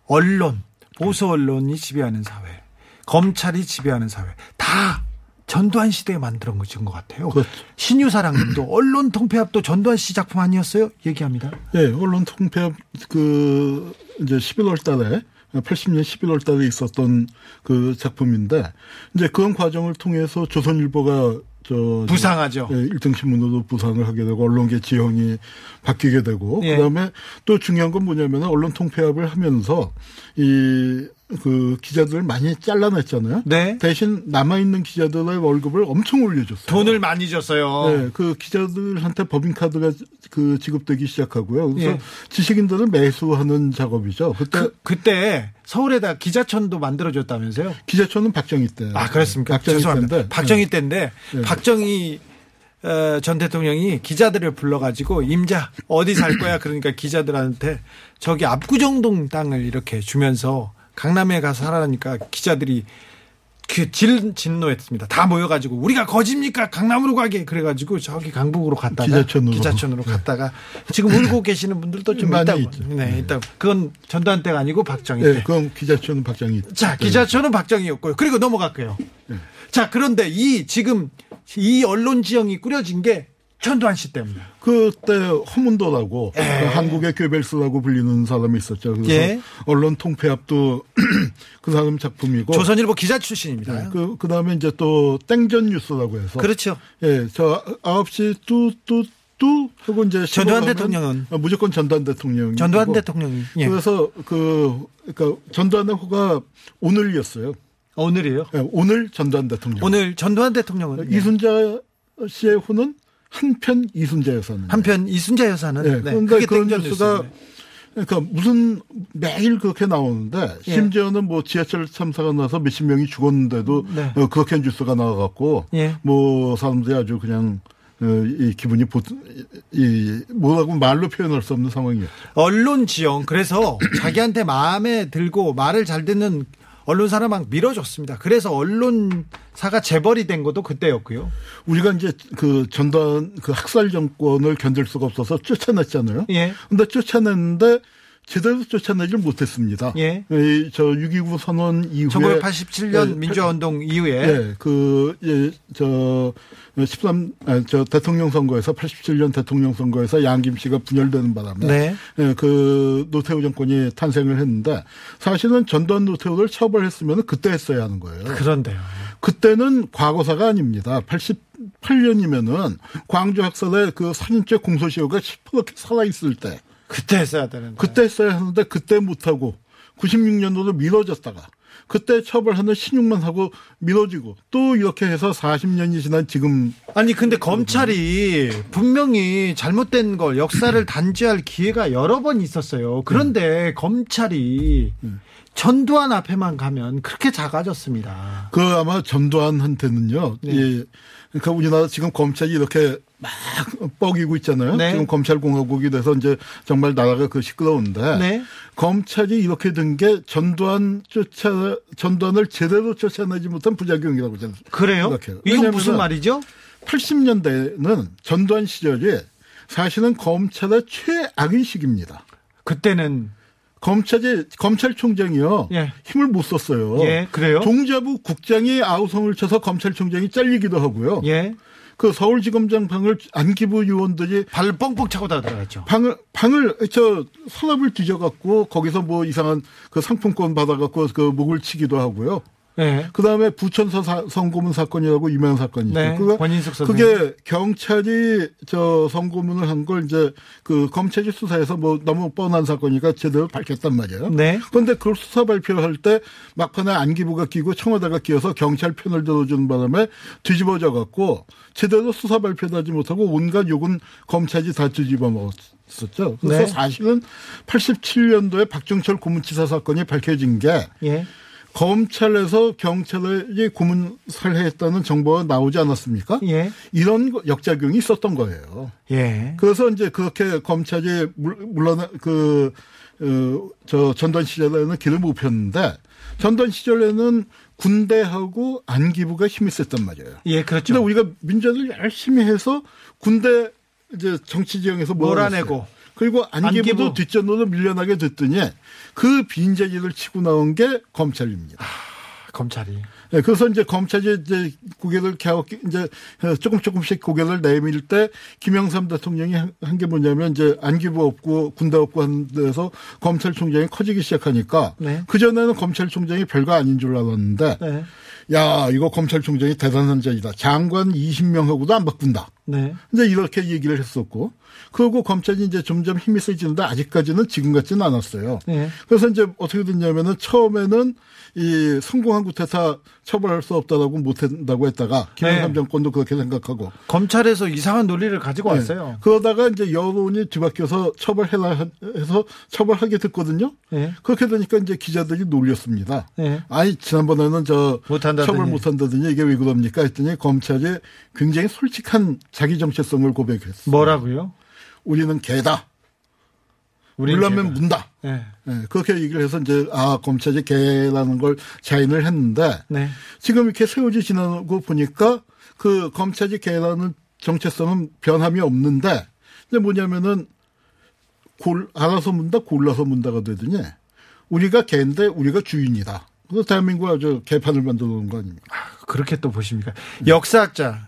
A: 언론 보수 언론이 지배하는 사회, 검찰이 지배하는 사회 다 전두환 시대에 만들어 준것 같아요.
D: 그렇죠.
A: 신유사랑님도 (clears throat) 언론 통폐합도 전두환 씨 작품 아니었어요? 얘기합니다.
D: 예, 언론 통폐합 그 이제 11월 달에 80년 11월 달에 있었던 그 작품인데 이제 그런 과정을 통해서 조선일보가 저
A: 부상하죠.
D: 예, 1등 신문으로 부상을 하게 되고 언론계 지형이 바뀌게 되고
A: 예.
D: 그다음에 또 중요한 건 뭐냐면 언론 통폐합을 하면서 이 그 기자들을 많이 잘라냈잖아요.
A: 네.
D: 대신 남아 있는 기자들의 월급을 엄청 올려줬어요.
A: 돈을 많이 줬어요.
D: 네, 그 기자들한테 법인카드가 그 지급되기 시작하고요. 그래서
A: 예.
D: 지식인들은 매수하는 작업이죠. 그때
A: 그, 그때 서울에다 기자촌도 만들어줬다면서요?
D: 기자촌은 박정희 때.
A: 아, 그렇습니까?
D: 박정희
A: 죄송합니다.
D: 때인데.
A: 박정희 때인데
D: 네.
A: 박정희 어, 전 대통령이 기자들을 불러가지고 임자 어디 살 거야 그러니까 기자들한테 저기 압구정동 땅을 이렇게 주면서 강남에 가서 살아라니까 기자들이 그 질, 진노했습니다. 다 모여가지고 우리가 거짓니까 강남으로 가게 그래가지고 저기 강북으로 갔다가
D: 기자촌으로.
A: 기자촌으로
D: 네.
A: 갔다가 지금 울고 계시는 분들도 좀 있다고.
D: 있죠.
A: 네, 있다. 그건 전두환 때가 아니고 박정희
D: 네,
A: 때.
D: 그건 기자촌은 박정희.
A: 자,
D: 때.
A: 기자촌은 박정희였고요. 그리고 넘어갈게요. 자, 그런데 이 지금 이 언론 지형이 꾸려진 게 전두환 씨 때문에.
D: 그때 허문도라고 그 한국의 괴벨스라고 불리는 사람이 있었죠. 그래서
A: 예.
D: 언론 통폐합도 (clears throat) 그 사람 작품이고.
A: 조선일보 기자 출신입니다.
D: 네, 그, 그 다음에 이제 또 땡전 뉴스라고 해서.
A: 그렇죠.
D: 예, 저 9시 뚜뚜뚜 하고 이제
A: 전두환 대통령은?
D: 어, 무조건 전두환 대통령.
A: 전두환 대통령이. 예.
D: 그래서 그, 그러니까 전두환의 호가 오늘이었어요.
A: 오늘이에요.
D: 예, 오늘 전두환 대통령.
A: 오늘 전두환 대통령은 예.
D: 이순자 씨의 호는 한편 이순자 여사는.
A: 한편 이순자 여사는
D: 네,
A: 네,
D: 그런데
A: 그게
D: 그런 뉴스가. 그러니까 무슨 매일 그렇게 나오는데
A: 예.
D: 심지어는 뭐 지하철 참사가 나서 몇십 명이 죽었는데도
A: 네.
D: 어, 그렇게 뉴스가 나와갖고
A: 예.
D: 뭐 사람들이 아주 그냥 어, 이 기분이 보, 이 뭐라고 말로 표현할 수 없는 상황이에요.
A: 언론 지형 그래서 (clears throat) 자기한테 마음에 들고 말을 잘 듣는 언론사를 막 밀어줬습니다. 그래서 언론사가 재벌이 된 것도 그때였고요.
D: 우리가 이제 그 전두환 그 학살 정권을 견딜 수가 없어서 쫓아냈잖아요.
A: 예.
D: 근데 쫓아냈는데 제대로 쫓아내질 못했습니다.
A: 예.
D: 이, 저6.29 선언 이후에
A: 1987년
D: 예,
A: 민주화운동 이후에
D: 예, 그, 예, 저, 13, 아, 저 대통령 선거에서 87년 대통령 선거에서 양김 씨가 분열되는 바람에
A: 네.
D: 예, 그 노태우 정권이 탄생을 했는데 사실은 전두환 노태우를 처벌했으면 그때 했어야 하는 거예요.
A: 그런데요.
D: 그때는 과거사가 아닙니다. 88년이면은 광주 학살의 그 살인죄 공소시효가 시퍼렇게 살아있을 때
A: 그때 했어야 되는데.
D: 그때 했어야 하는데 그때 못하고 96년도로 미뤄졌다가 그때 처벌하는 신용만 하고 미뤄지고 또 이렇게 해서 40년이 지난 지금
A: 아니 근데 검찰이 분명히 잘못된 걸 역사를 단죄할 기회가 여러 번 있었어요. 그런데 검찰이 전두환 앞에만 가면 그렇게 작아졌습니다.
D: 그 아마 전두환한테는요.
A: 네.
D: 예. 그러니까 우리나라 지금 검찰이 이렇게 막 뻐기고 있잖아요.
A: 네.
D: 지금 검찰 공화국이 돼서 이제 정말 나라가 그 시끄러운데
A: 네.
D: 검찰이 이렇게 된 게 전두환 쫓아 전두환을 제대로 쫓아내지 못한 부작용이라고 저는
A: 그래요?
D: 생각해요.
A: 이건 무슨 말이죠?
D: 80년대는 전두환 시절이 사실은 검찰의 최악의 시기입니다.
A: 그때는
D: 검찰이 검찰총장이요
A: 예.
D: 힘을 못 썼어요.
A: 예, 그래요?
D: 종자부 국장이 아우성을 쳐서 검찰총장이 잘리기도 하고요.
A: 예.
D: 그 서울지검장 방을 안기부 의원들이
A: 발 뻥뻥 차고 다 들어갔죠.
D: 방을 방을 저 서랍을 뒤져갖고 거기서 뭐 이상한 그 상품권 받아갖고 그 목을 치기도 하고요.
A: 예.
D: 그 다음에 부천서 사- 성고문 사건이라고 유명한 사건이 있죠.
A: 네,
D: 그거
A: 권인숙.
D: 그게 경찰이 저 성고문을 한 걸 이제 그 검찰이 수사해서 뭐 너무 뻔한 사건이니까 제대로 밝혔단 말이에요.
A: 네.
D: 그런데 그걸 수사 발표할 때 막판에 안기부가 끼고 청와대가 끼어서 경찰 편을 들어주는 바람에 뒤집어져 갖고 제대로 수사 발표도 하지 못하고 온갖 욕은 검찰이 다 뒤집어 먹었었죠. 그래서
A: 네.
D: 사실은 87년도에 박정철 고문치사 사건이 밝혀진 게
A: 예.
D: 검찰에서 경찰이 고문 살해했다는 정보가 나오지 않았습니까?
A: 예.
D: 이런 거- 역작용이 있었던 거예요.
A: 예.
D: 그래서 이제 그렇게 검찰이 물- 물론 그, 어, 저 전두환 시절에는 길을 못 폈는데 전두환 시절에는 군대하고 안기부가 힘이 셌단 말이에요.
A: 예, 그렇죠.
D: 근데 우리가 민주화를 열심히 해서 군대 이제 정치 지형에서
A: 몰아내고.
D: 그리고 안기부도
A: 안기부.
D: 뒷전으로 밀려나게 됐더니 그 빈자리를 치고 나온 게 검찰입니다.
A: 검찰이.
D: 네, 그래서 이제 검찰이 이제 고개를 갸웃 이제 조금 조금씩 고개를 내밀 때 김영삼 대통령이 한 게 뭐냐면 이제 안기부 없고 군대 없고 하는 데서 검찰총장이 커지기 시작하니까
A: 네.
D: 그 전에는 검찰총장이 별거 아닌 줄 알았는데
A: 네.
D: 야 이거 검찰총장이 대단한 자이다 장관 20명하고도 안 바꾼다.
A: 네.
D: 이제 이렇게 얘기를 했었고 그리고 검찰이 이제 점점 힘이 세지는데 아직까지는 지금 같지는 않았어요.
A: 네.
D: 그래서 이제 어떻게 됐냐면은 처음에는 이 성공한 구태타 처벌할 수 없다라고 못한다고 했다가 김영삼
A: 네.
D: 정권도 그렇게 생각하고
A: 검찰에서 이상한 논리를 가지고
D: 네.
A: 왔어요.
D: 그러다가 이제 여론이 뒤바뀌어서 처벌해라 해서 처벌하게 됐거든요.
A: 네.
D: 그렇게 되니까 이제 기자들이 놀렸습니다.
A: 네.
D: 아니 지난번에는 저
A: 못한다더니.
D: 처벌 못한다더니 이게 왜 그럽니까 했더니 검찰이 굉장히 솔직한 자기 정체성을 고백했어요.
A: 뭐라고요?
D: 우리는 개다. 물라면 문다.
A: 네.
D: 네, 그렇게 얘기를 해서 이제 아 검찰이 개라는 걸 자인을 했는데
A: 네.
D: 지금 이렇게 세월이 지나고 보니까 그 검찰이 개라는 정체성은 변함이 없는데 근데 뭐냐면은 골 알아서 문다 골라서 문다가 되더니 우리가 개인데 우리가 주인이다. 그래서 대한민국 아주 개판을 만들어 놓은 거 아닙니까?
A: 그렇게 또 보십니까? 역사학자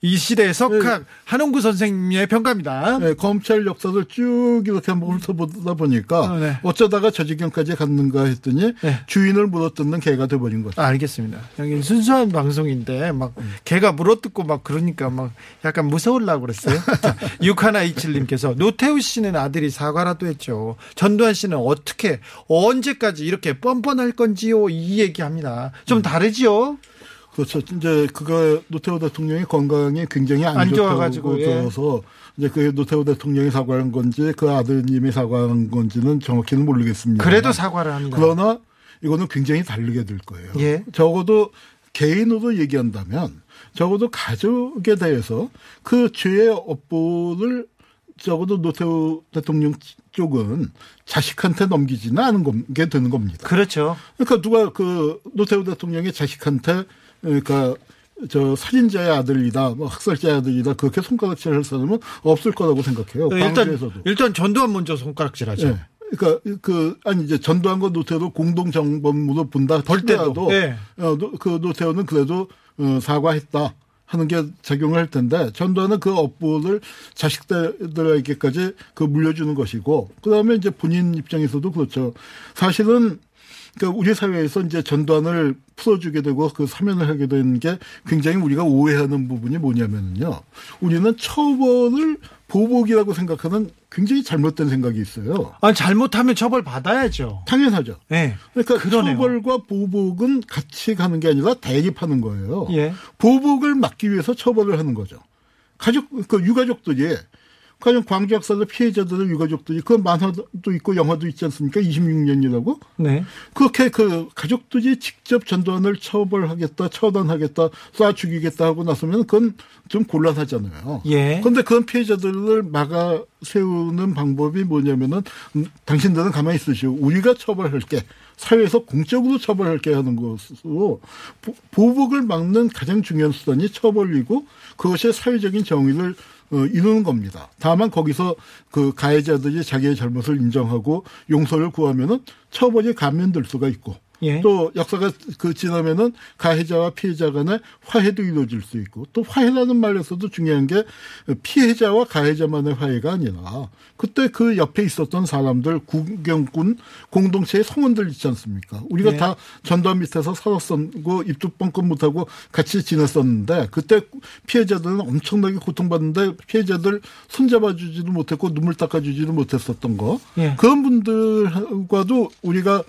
A: 이 시대의 석학 한홍구 선생님의 평가입니다.
D: 네, 검찰 역사를 쭉 이렇게 한번 훑어보다 보니까
A: 어, 네.
D: 어쩌다가 저 지경까지 갔는가 했더니
A: 네.
D: 주인을 물어뜯는 개가 돼버린 거죠.
A: 아, 알겠습니다. 여기 순수한 방송인데 막 개가 물어뜯고 막 그러니까 막 약간 무서울라고 그랬어요. (laughs) 6127님께서 노태우 씨는 아들이 사과라도 했죠. 전두환 씨는 어떻게 언제까지 이렇게 뻔뻔할 건지요 이 얘기합니다. 좀 다르지요?
D: 그렇죠. 이제 그거 노태우 대통령의 건강이 굉장히 안,
A: 안
D: 좋다고
A: 예.
D: 들어서 이제 그 노태우 대통령이 사과한 건지 그 아드님이 사과한 건지는 정확히는 모르겠습니다.
A: 그래도 사과를 합니다.
D: 그러나 이거는 굉장히 다르게 될 거예요.
A: 예.
D: 적어도 개인으로 얘기한다면 적어도 가족에 대해서 그 죄의 업보를 적어도 노태우 대통령 쪽은 자식한테 넘기지는 않은 게 되는 겁니다.
A: 그렇죠.
D: 그러니까 누가 그 노태우 대통령의 자식한테 그러니까 저 살인자의 아들이다, 뭐 학살자의 아들이다 그렇게 손가락질 할 사람은 없을 거라고 생각해요.
A: 일단
D: 광주에서도.
A: 일단 전두환 먼저 손가락질하죠.
D: 예. 그러니까 그 아니 이제 전두환과 노태우를 공동 정범으로 본다
A: 볼
D: 때도.
A: 예.
D: 어, 노- 그 노태우는 그래도 어, 사과했다 하는 게 작용을 할 텐데 전두환은 그 업보를 자식들에게까지 그 물려주는 것이고 그다음에 이제 본인 입장에서도 그렇죠. 사실은 그러니까 우리 사회에서 이제 전두환을 풀어주게 되고 그 사면을 하게 된 게 굉장히 우리가 오해하는 부분이 뭐냐면요. 우리는 처벌을 보복이라고 생각하는 굉장히 잘못된 생각이 있어요.
A: 아니 잘못하면 처벌 받아야죠.
D: 당연하죠.
A: 예.
D: 그러니까
A: 그러네요.
D: 처벌과 보복은 같이 가는 게 아니라 대립하는 거예요.
A: 예.
D: 보복을 막기 위해서 처벌을 하는 거죠. 가족, 그 유가족들이 가령 광주 학살의 피해자들의 유가족들이 그 만화도 있고 영화도 있지 않습니까? 26년이라고
A: 네.
D: 그렇게 그 가족들이 직접 전두환을 처벌하겠다, 처단하겠다, 쏴 죽이겠다 하고 나서면 그건 좀 곤란하잖아요.
A: 예.
D: 그런데 그런 피해자들을 막아 세우는 방법이 뭐냐면은 음, 당신들은 가만히 있으시오. 우리가 처벌할게. 사회에서 공적으로 처벌할게 하는 것으로 보- 보복을 막는 가장 중요한 수단이 처벌이고 그것이 사회적인 정의를 어, 이루는 겁니다. 다만 거기서 그 가해자들이 자기의 잘못을 인정하고 용서를 구하면은 처벌이 감면될 수가 있고
A: 예.
D: 또 역사가 그 지나면은 가해자와 피해자 간의 화해도 이루어질 수 있고 또 화해라는 말에서도 중요한 게 피해자와 가해자만의 화해가 아니라 그때 그 옆에 있었던 사람들 구경꾼 공동체의 성원들 있지 않습니까? 우리가
A: 네.
D: 다 전두환 밑에서 살았었고 입도 뻥끗 못하고 같이 지냈었는데 그때 피해자들은 엄청나게 고통받는데 피해자들 손잡아주지도 못했고 눈물 닦아주지도 못했었던 거
A: 예.
D: 그런 분들과도 우리가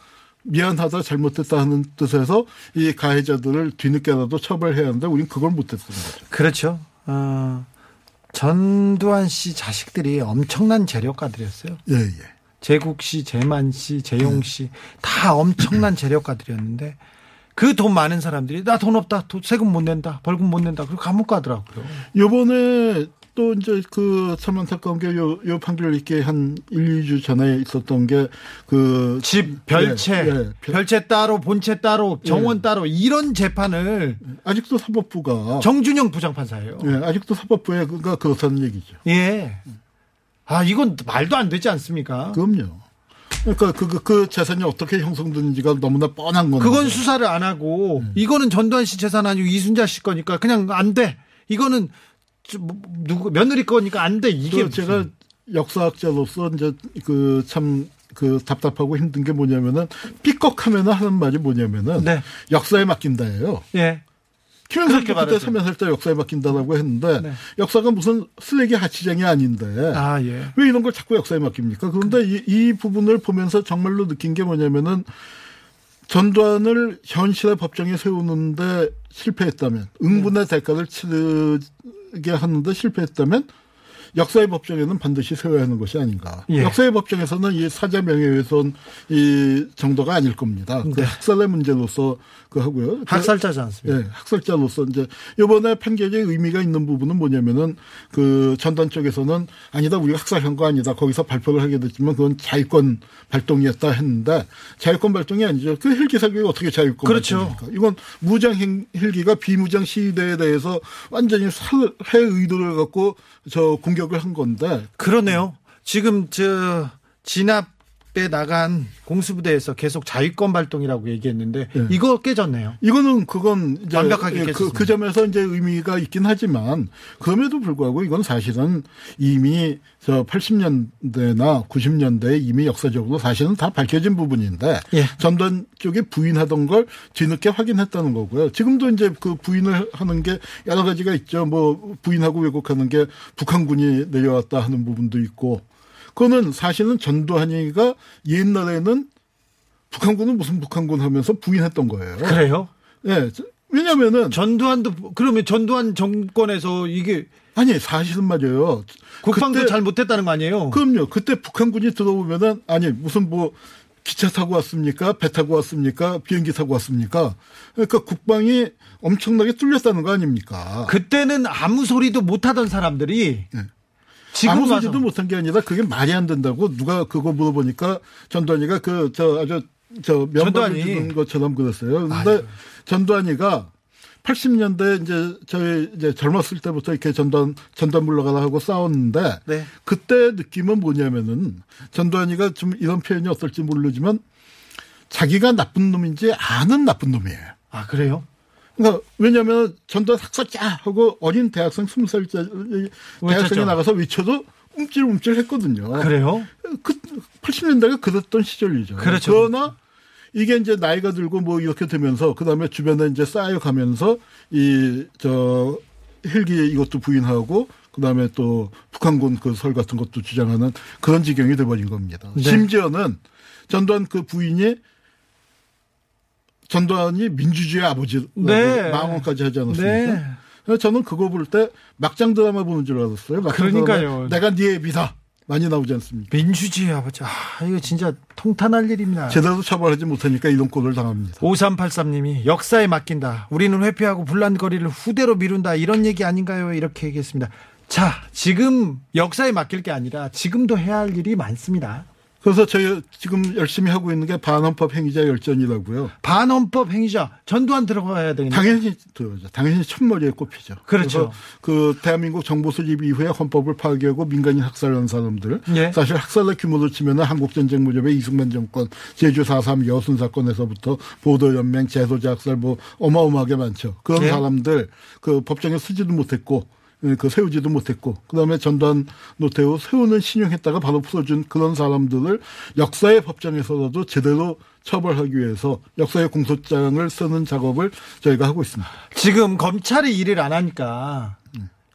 D: 미안하다 잘못했다 하는 뜻에서 이 가해자들을 뒤늦게라도 처벌해야 하는데 우리는 그걸 못했던 거죠.
A: 그렇죠. 어, 전두환 씨 자식들이 엄청난 재력가들이었어요.
D: 예, 예.
A: 제국 씨, 재만 씨, 재용 씨 다 엄청난 (clears throat) 재력가들이었는데 그 돈 많은 사람들이 나 돈 없다, 돈- 세금 못 낸다, 벌금 못 낸다, 그리고 감옥 가더라고요.
D: 요번에 또 이제 그참 안타까운 게 요, 요 판결 있게 한 1, 2주 전에 있었던 게 그
A: 집, 별채,
D: 예, 예. 별-
A: 별채 따로, 본채 따로, 정원
D: 예.
A: 따로 이런 재판을
D: 아직도 사법부가
A: 정준영 부장판사예요.
D: 예, 아직도 사법부에 그가 그렇다는 얘기죠.
A: 예. 아 이건 말도 안 되지 않습니까?
D: 그럼요. 그러니까 그, 그, 그 재산이 어떻게 형성되는지가 너무나 뻔한 건데.
A: 그건 수사를 안 하고
D: 음.
A: 이거는 전두환 씨 재산 아니고 이순자 씨 거니까 그냥 안 돼. 이거는 누구 며느리 거니까 안 돼. 이게
D: 그 제가 역사학자로서 이제 그참그 답답하고 힘든 게 뭐냐면은 삐걱하면 하는 말이 뭐냐면은
A: 네.
D: 역사에 맡긴다예요.
A: 예.
D: 김영삼 그때. 사면할 때 역사에 맡긴다라고 했는데
A: 네.
D: 역사가 무슨 쓰레기 하치장이 아닌데
A: 아 예.
D: 왜 이런 걸 자꾸 역사에 맡깁니까? 그런데 이, 이 부분을 보면서 정말로 느낀 게 뭐냐면은 전두환을 현실의 법정에 세우는데 실패했다면 응분의 대가를 치르 게 하는데 실패했다면 역사의 법정에는 반드시 세워야 하는 것이 아닌가.
A: 예.
D: 역사의 법정에서는 이 사자 명예훼손 이 정도가 아닐 겁니다. 그
A: 네.
D: 학살의 문제로서 그 하고요.
A: 학살자지 않습니까?
D: 예, 학살자로서 이제 이번에 판결의 의미가 있는 부분은 뭐냐면은 그 전단 쪽에서는 아니다 우리가 학살한 거 아니다 거기서 발표를 하게 됐지만 그건 자유권 발동이었다 했는데 자유권 발동이 아니죠. 그 헬기 사격이 어떻게 자유권
A: 그렇죠.
D: 발동입니까? 이건 무장 행- 헬기가 비무장 시위대에 대해서 완전히 살해 의도를 갖고 저 공격 을 한 건데
A: 그러네요. 지금 저 진압 나간 공수부대에서 계속 자위권 발동이라고 얘기했는데
D: 예.
A: 이거 깨졌네요.
D: 이거는 그건
A: 완벽하게
D: 그,
A: 깼었습니다.
D: 그 점에서 이제 의미가 있긴 하지만 그럼에도 불구하고 이건 사실은 이미 저 80년대나 90년대에 이미 역사적으로 사실은 다 밝혀진 부분인데
A: 예.
D: 전두환 쪽에 부인하던 걸 뒤늦게 확인했다는 거고요. 지금도 이제 그 부인을 하는 게 여러 가지가 있죠. 뭐 부인하고 왜곡하는 게 북한군이 내려왔다 하는 부분도 있고 그거는 사실은 전두환이가 옛날에는 북한군은 무슨 북한군 하면서 부인했던 거예요.
A: 그래요?
D: 예. 저- 왜냐면은
A: 전두환도 그러면 전두환 정권에서 이게
D: 아니 사실은 맞아요.
A: 국방도 잘 못했다는 거 아니에요?
D: 그럼요. 그때 북한군이 들어오면은 아니 무슨 뭐 기차 타고 왔습니까? 배 타고 왔습니까? 비행기 타고 왔습니까? 그러니까 국방이 엄청나게 뚫렸다는 거 아닙니까?
A: 그때는 아무 소리도 못하던 사람들이 지금
D: 아무
A: 와서
D: 소리도 못한 게 아니라 그게 말이 안 된다고 누가 그거 물어보니까 전두환이가 그 저 아주 저
A: 전두환이.
D: 주는 것처럼 그랬어요. 근데 전두환이가 80년대 이제 저희 이제 젊었을 때부터 이렇게 전두환 전두환 물러가라 하고 싸웠는데
A: 네.
D: 그때 느낌은 뭐냐면은 전두환이가 좀 이런 표현이 어떨지 모르지만 자기가 나쁜 놈인지 아는 나쁜 놈이에요.
A: 아 그래요?
D: 그러니까 왜냐하면 전두환 학살자 하고 어린 대학생 스무 살짜 대학생이
A: 외쳤죠.
D: 나가서 외쳐도 움찔움찔 했거든요.
A: 그래요?
D: 그 80년대가 그랬던 시절이죠.
A: 그렇죠.
D: 그러나 이게 이제 나이가 들고 뭐 이렇게 되면서 그다음에 주변에 이제 쌓여가면서 이 저 헬기 이것도 부인하고 그다음에 또 북한군 그 설 같은 것도 주장하는 그런 지경이 돼버린 겁니다.
A: 네.
D: 심지어는 전두환 그 부인이 전두환이 민주주의 아버지
A: 네.
D: 망언까지 하지 않았습니까?
A: 네.
D: 그래서 저는 그거 볼 때 막장 드라마 보는 줄 알았어요.
A: 그러니까요.
D: 내가 네 애비다 많이 나오지 않습니까?
A: 민주주의 아버지. 아, 이거 진짜 통탄할 일입니다.
D: 제대로 처벌하지 못하니까 이런 꼴을 당합니다.
A: 5383님이 역사에 맡긴다. 우리는 회피하고 분란거리를 후대로 미룬다. 이런 얘기 아닌가요? 이렇게 얘기했습니다. 자, 지금 역사에 맡길 게 아니라 지금도 해야 할 일이 많습니다.
D: 그래서 저희 지금 열심히 하고 있는 게 반헌법 행위자 열전이라고요.
A: 반헌법 행위자 전두환 들어가야 되겠네.
D: 당연히 들어오죠. 당연히 첫머리에 꼽히죠.
A: 그렇죠.
D: 그 대한민국 정부 수립 이후에 헌법을 파괴하고 민간인 학살한 사람들.
A: 예.
D: 사실 학살의 규모로 치면은 한국 전쟁 무렵의 이승만 정권, 제주 4.3 여순 사건에서부터 보도 연맹, 재소자 학살 뭐 어마어마하게 많죠. 그런
A: 예.
D: 사람들 그 법정에 쓰지도 못했고 그 세우지도 못했고 그다음에 전두환 노태우 세우는 신용했다가 바로 풀어준 그런 사람들을 역사의 법정에서라도 제대로 처벌하기 위해서 역사의 공소장을 쓰는 작업을 저희가 하고 있습니다.
A: 지금 검찰이 일을 안 하니까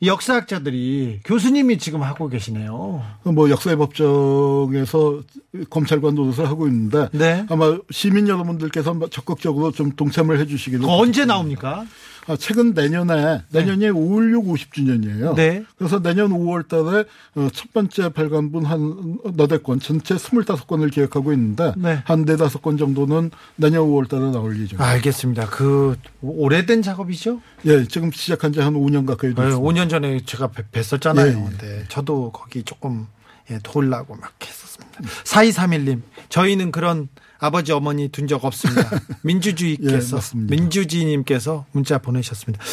A: 이 역사학자들이 교수님이 지금 하고 계시네요.
D: 뭐 역사의 법정에서 검찰과 노릇을 하고 있는데
A: 네.
D: 아마 시민 여러분들께서 적극적으로 좀 동참을 해주시기를
A: 언제 나옵니까?
D: 아, 최근 내년에 내년이 5.16 50주년이에요.
A: 네.
D: 그래서 내년 5월 달에 어, 첫 번째 발간분 한 너댓 건 전체 25건을 기획하고 있는데
A: 네.
D: 한 네다섯 건 정도는 내년 5월 달에 나올 예정입니다.
A: 알겠습니다. 그 오래된 작업이죠?
D: 예, 지금 시작한 지 한 5년 가까이
A: 네,
D: 됐습니다.
A: 5년 전에 제가 뵀- 뵀었잖아요.
D: 예, 예.
A: 네, 저도 거기 조금 예, 도우려고 막 했었습니다. 4231님, 저희는 그런 아버지 어머니 둔 적 없습니다. (laughs) 민주주의께서
D: 예.
A: 민주주의님께서 문자 보내셨습니다.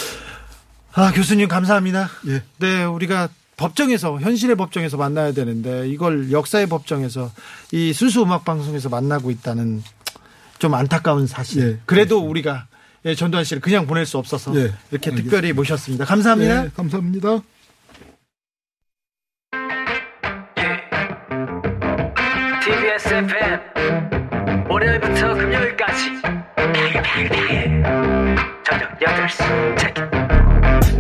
A: 아 교수님 감사합니다.
D: 예.
A: 네, 우리가 법정에서 현실의 법정에서 만나야 되는데 이걸 역사의 법정에서 이 순수 음악 방송에서 만나고 있다는 좀 안타까운 사실.
D: 예,
A: 그래도 우리가 예, 전두환 씨를 그냥 보낼 수 없어서
D: 예,
A: 이렇게
D: 알겠습니다.
A: 특별히 모셨습니다. 감사합니다.
D: 예, 감사합니다.
F: TBS FM 월요일부터 금요일까지. 저녁 8시. 체크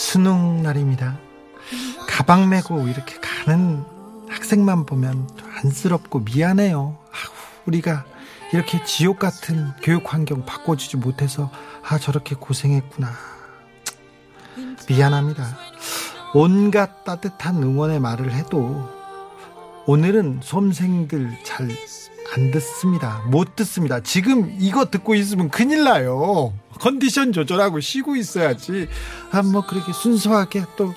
A: 수능 날입니다. 가방 메고 이렇게 가는 학생만 보면 안쓰럽고 미안해요. 아우, 우리가 이렇게 지옥 같은 교육 환경 바꿔주지 못해서 아 저렇게 고생했구나. 미안합니다. 온갖 따뜻한 응원의 말을 해도 오늘은 수험생들 잘 안 듣습니다. 못 듣습니다. 지금 이거 듣고 있으면 큰일 나요. 컨디션 조절하고 쉬고 있어야지. 아, 뭐, 그렇게 순수하게 또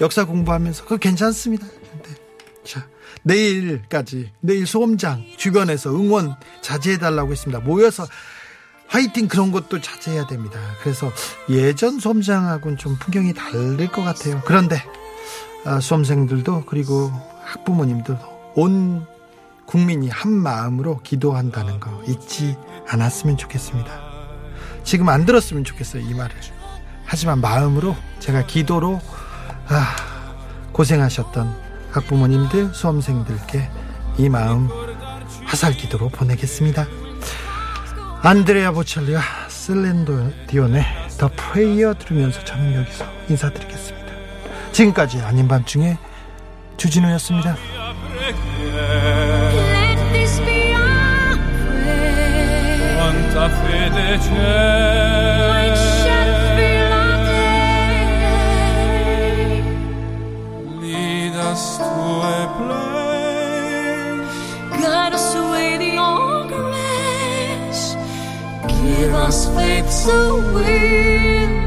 A: 역사 공부하면서 그거 괜찮습니다. 네. 자, 내일까지, 내일 수험장 주변에서 응원 자제해 달라고 했습니다. 모여서 화이팅 그런 것도 자제해야 됩니다. 그래서 예전 수험장하고는 좀 풍경이 다를 것 같아요. 그런데 아, 수험생들도 그리고 학부모님들도 온 국민이 한 마음으로 기도한다는 거 잊지 않았으면 좋겠습니다. 지금 안 들었으면 좋겠어요, 이 말을. 하지만 마음으로 제가 기도로 아, 고생하셨던 학부모님들, 수험생들께 이 마음 화살 기도로 보내겠습니다. 안드레아 보첼리와 셀렌도 디온의 더 프레이어 들으면서 저는 여기서 인사드리겠습니다. 지금까지 아닌 밤중에 주진우였습니다.
C: Give us faith so we'll